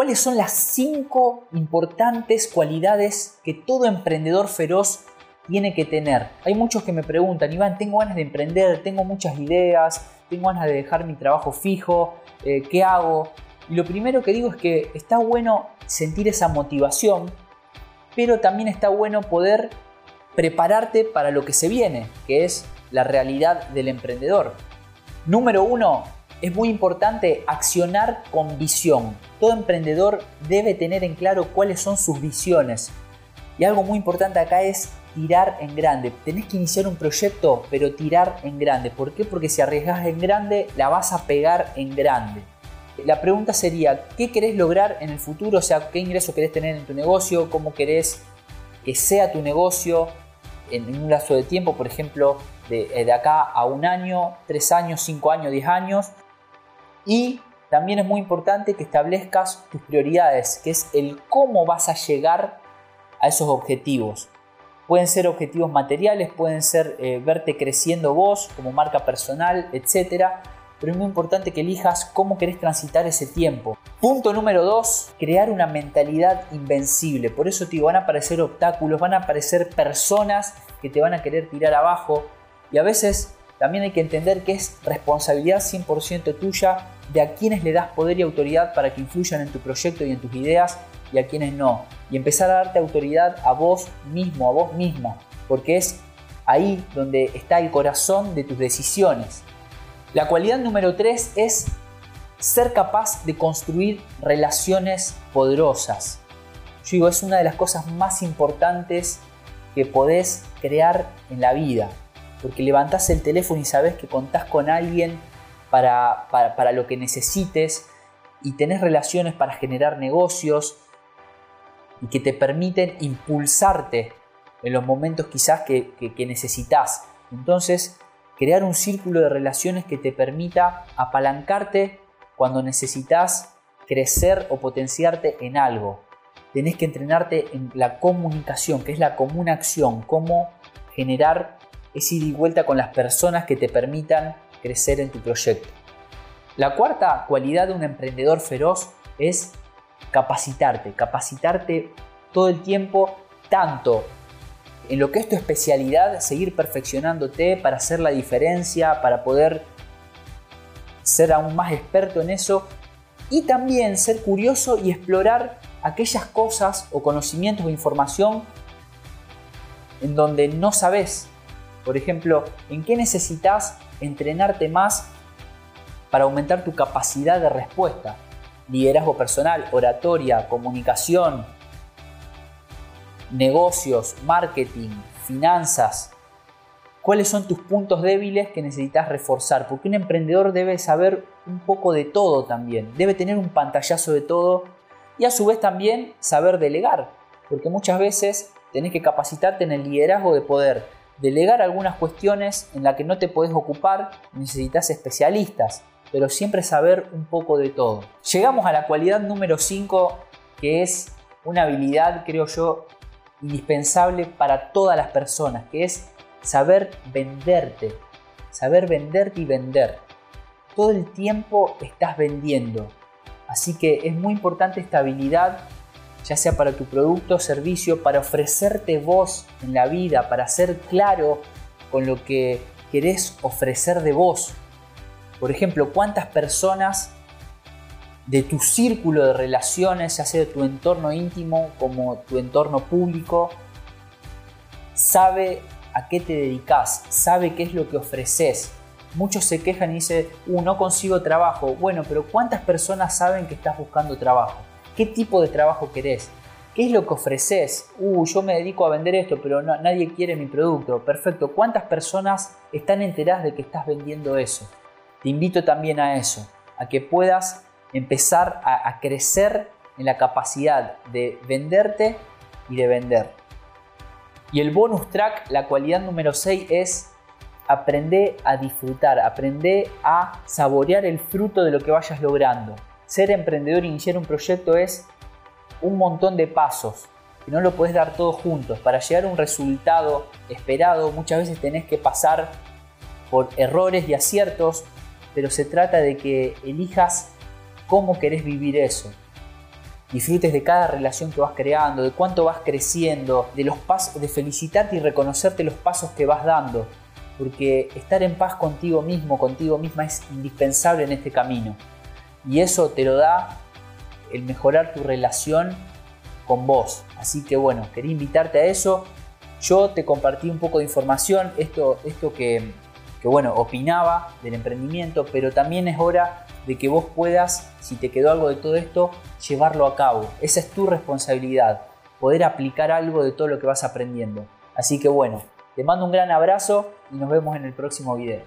¿Cuáles son las cinco importantes cualidades que todo emprendedor feroz tiene que tener? Hay muchos que me preguntan, Iván, tengo ganas de emprender, tengo muchas ideas, tengo ganas de dejar mi trabajo fijo, eh, ¿qué hago? Y lo primero que digo es que está bueno sentir esa motivación, pero también está bueno poder prepararte para lo que se viene, que es la realidad del emprendedor. Número uno, es muy importante accionar con visión. Todo emprendedor debe tener en claro cuáles son sus visiones. Y algo muy importante acá es tirar en grande. Tenés que iniciar un proyecto, pero tirar en grande. ¿Por qué? Porque si arriesgas en grande, la vas a pegar en grande. La pregunta sería, ¿qué querés lograr en el futuro? O sea, ¿qué ingreso querés tener en tu negocio? ¿Cómo querés que sea tu negocio en un lazo de tiempo? Por ejemplo, de, eh, de acá a un año, tres años, cinco años, diez años. Y también es muy importante que establezcas tus prioridades, que es el cómo vas a llegar a esos objetivos. Pueden ser objetivos materiales, pueden ser eh, verte creciendo vos como marca personal, etc. Pero es muy importante que elijas cómo querés transitar ese tiempo. Punto número dos, crear una mentalidad invencible. Por eso te van a aparecer obstáculos, van a aparecer personas que te van a querer tirar abajo. Y a veces también hay que entender que es responsabilidad 100% tuya de a quienes le das poder y autoridad para que influyan en tu proyecto y en tus ideas y a quienes no. Y empezar a darte autoridad a vos mismo, a vos misma, porque es ahí donde está el corazón de tus decisiones. La cualidad número 3 es ser capaz de construir relaciones poderosas. Yo digo, es una de las cosas más importantes que podés crear en la vida porque levantás el teléfono y sabes que contás con alguien para, para, lo que necesites y tenés relaciones para generar negocios y que te permiten impulsarte en los momentos quizás que, que, necesitas. Entonces, crear un círculo de relaciones que te permita apalancarte cuando necesitas crecer o potenciarte en algo. Tenés que entrenarte en la comunicación, que es la común acción, cómo generar es ir y vuelta con las personas que te permitan crecer en tu proyecto. La cuarta cualidad de un emprendedor feroz es capacitarte, capacitarte todo el tiempo, tanto en lo que es tu especialidad, seguir perfeccionándote para hacer la diferencia, para poder ser aún más experto en eso y también ser curioso y explorar aquellas cosas o conocimientos o información en donde no sabes por ejemplo, ¿en qué necesitas entrenarte más para aumentar tu capacidad de respuesta? Liderazgo personal, oratoria, comunicación, negocios, marketing, finanzas. ¿Cuáles son tus puntos débiles que necesitas reforzar? Porque un emprendedor debe saber un poco de todo también. Debe tener un pantallazo de todo y a su vez también saber delegar. Porque muchas veces tenés que capacitarte en el liderazgo de poder Delegar algunas cuestiones en las que no te puedes ocupar, necesitas especialistas, pero siempre saber un poco de todo. Llegamos a la cualidad número 5, que es una habilidad, creo yo, indispensable para todas las personas, que es saber venderte, saber venderte y vender. Todo el tiempo estás vendiendo, así que es muy importante esta habilidad ya sea para tu producto o servicio, para ofrecerte vos en la vida, para ser claro con lo que querés ofrecer de vos. Por ejemplo, ¿cuántas personas de tu círculo de relaciones, ya sea de tu entorno íntimo como tu entorno público, sabe a qué te dedicas, sabe qué es lo que ofreces? Muchos se quejan y dicen, uh, no consigo trabajo. Bueno, pero ¿cuántas personas saben que estás buscando trabajo? ¿Qué tipo de trabajo querés? ¿Qué es lo que ofreces? Uh, yo me dedico a vender esto, pero nadie quiere mi producto. Perfecto. ¿Cuántas personas están enteradas de que estás vendiendo eso? Te invito también a eso, a que puedas empezar a, a crecer en la capacidad de venderte y de vender. Y el bonus track, la cualidad número 6 es aprender a disfrutar, aprender a saborear el fruto de lo que vayas logrando ser emprendedor e iniciar un proyecto es un montón de pasos y no lo puedes dar todos juntos. Para llegar a un resultado esperado muchas veces tenés que pasar por errores y aciertos, pero se trata de que elijas cómo querés vivir eso. disfrutes de cada relación que vas creando, de cuánto vas creciendo, de los pasos, de felicitarte y reconocerte los pasos que vas dando, porque estar en paz contigo mismo, contigo misma es indispensable en este camino. Y eso te lo da el mejorar tu relación con vos. Así que bueno, quería invitarte a eso. Yo te compartí un poco de información, esto, esto que, que bueno, opinaba del emprendimiento, pero también es hora de que vos puedas, si te quedó algo de todo esto, llevarlo a cabo. Esa es tu responsabilidad, poder aplicar algo de todo lo que vas aprendiendo. Así que bueno, te mando un gran abrazo y nos vemos en el próximo video.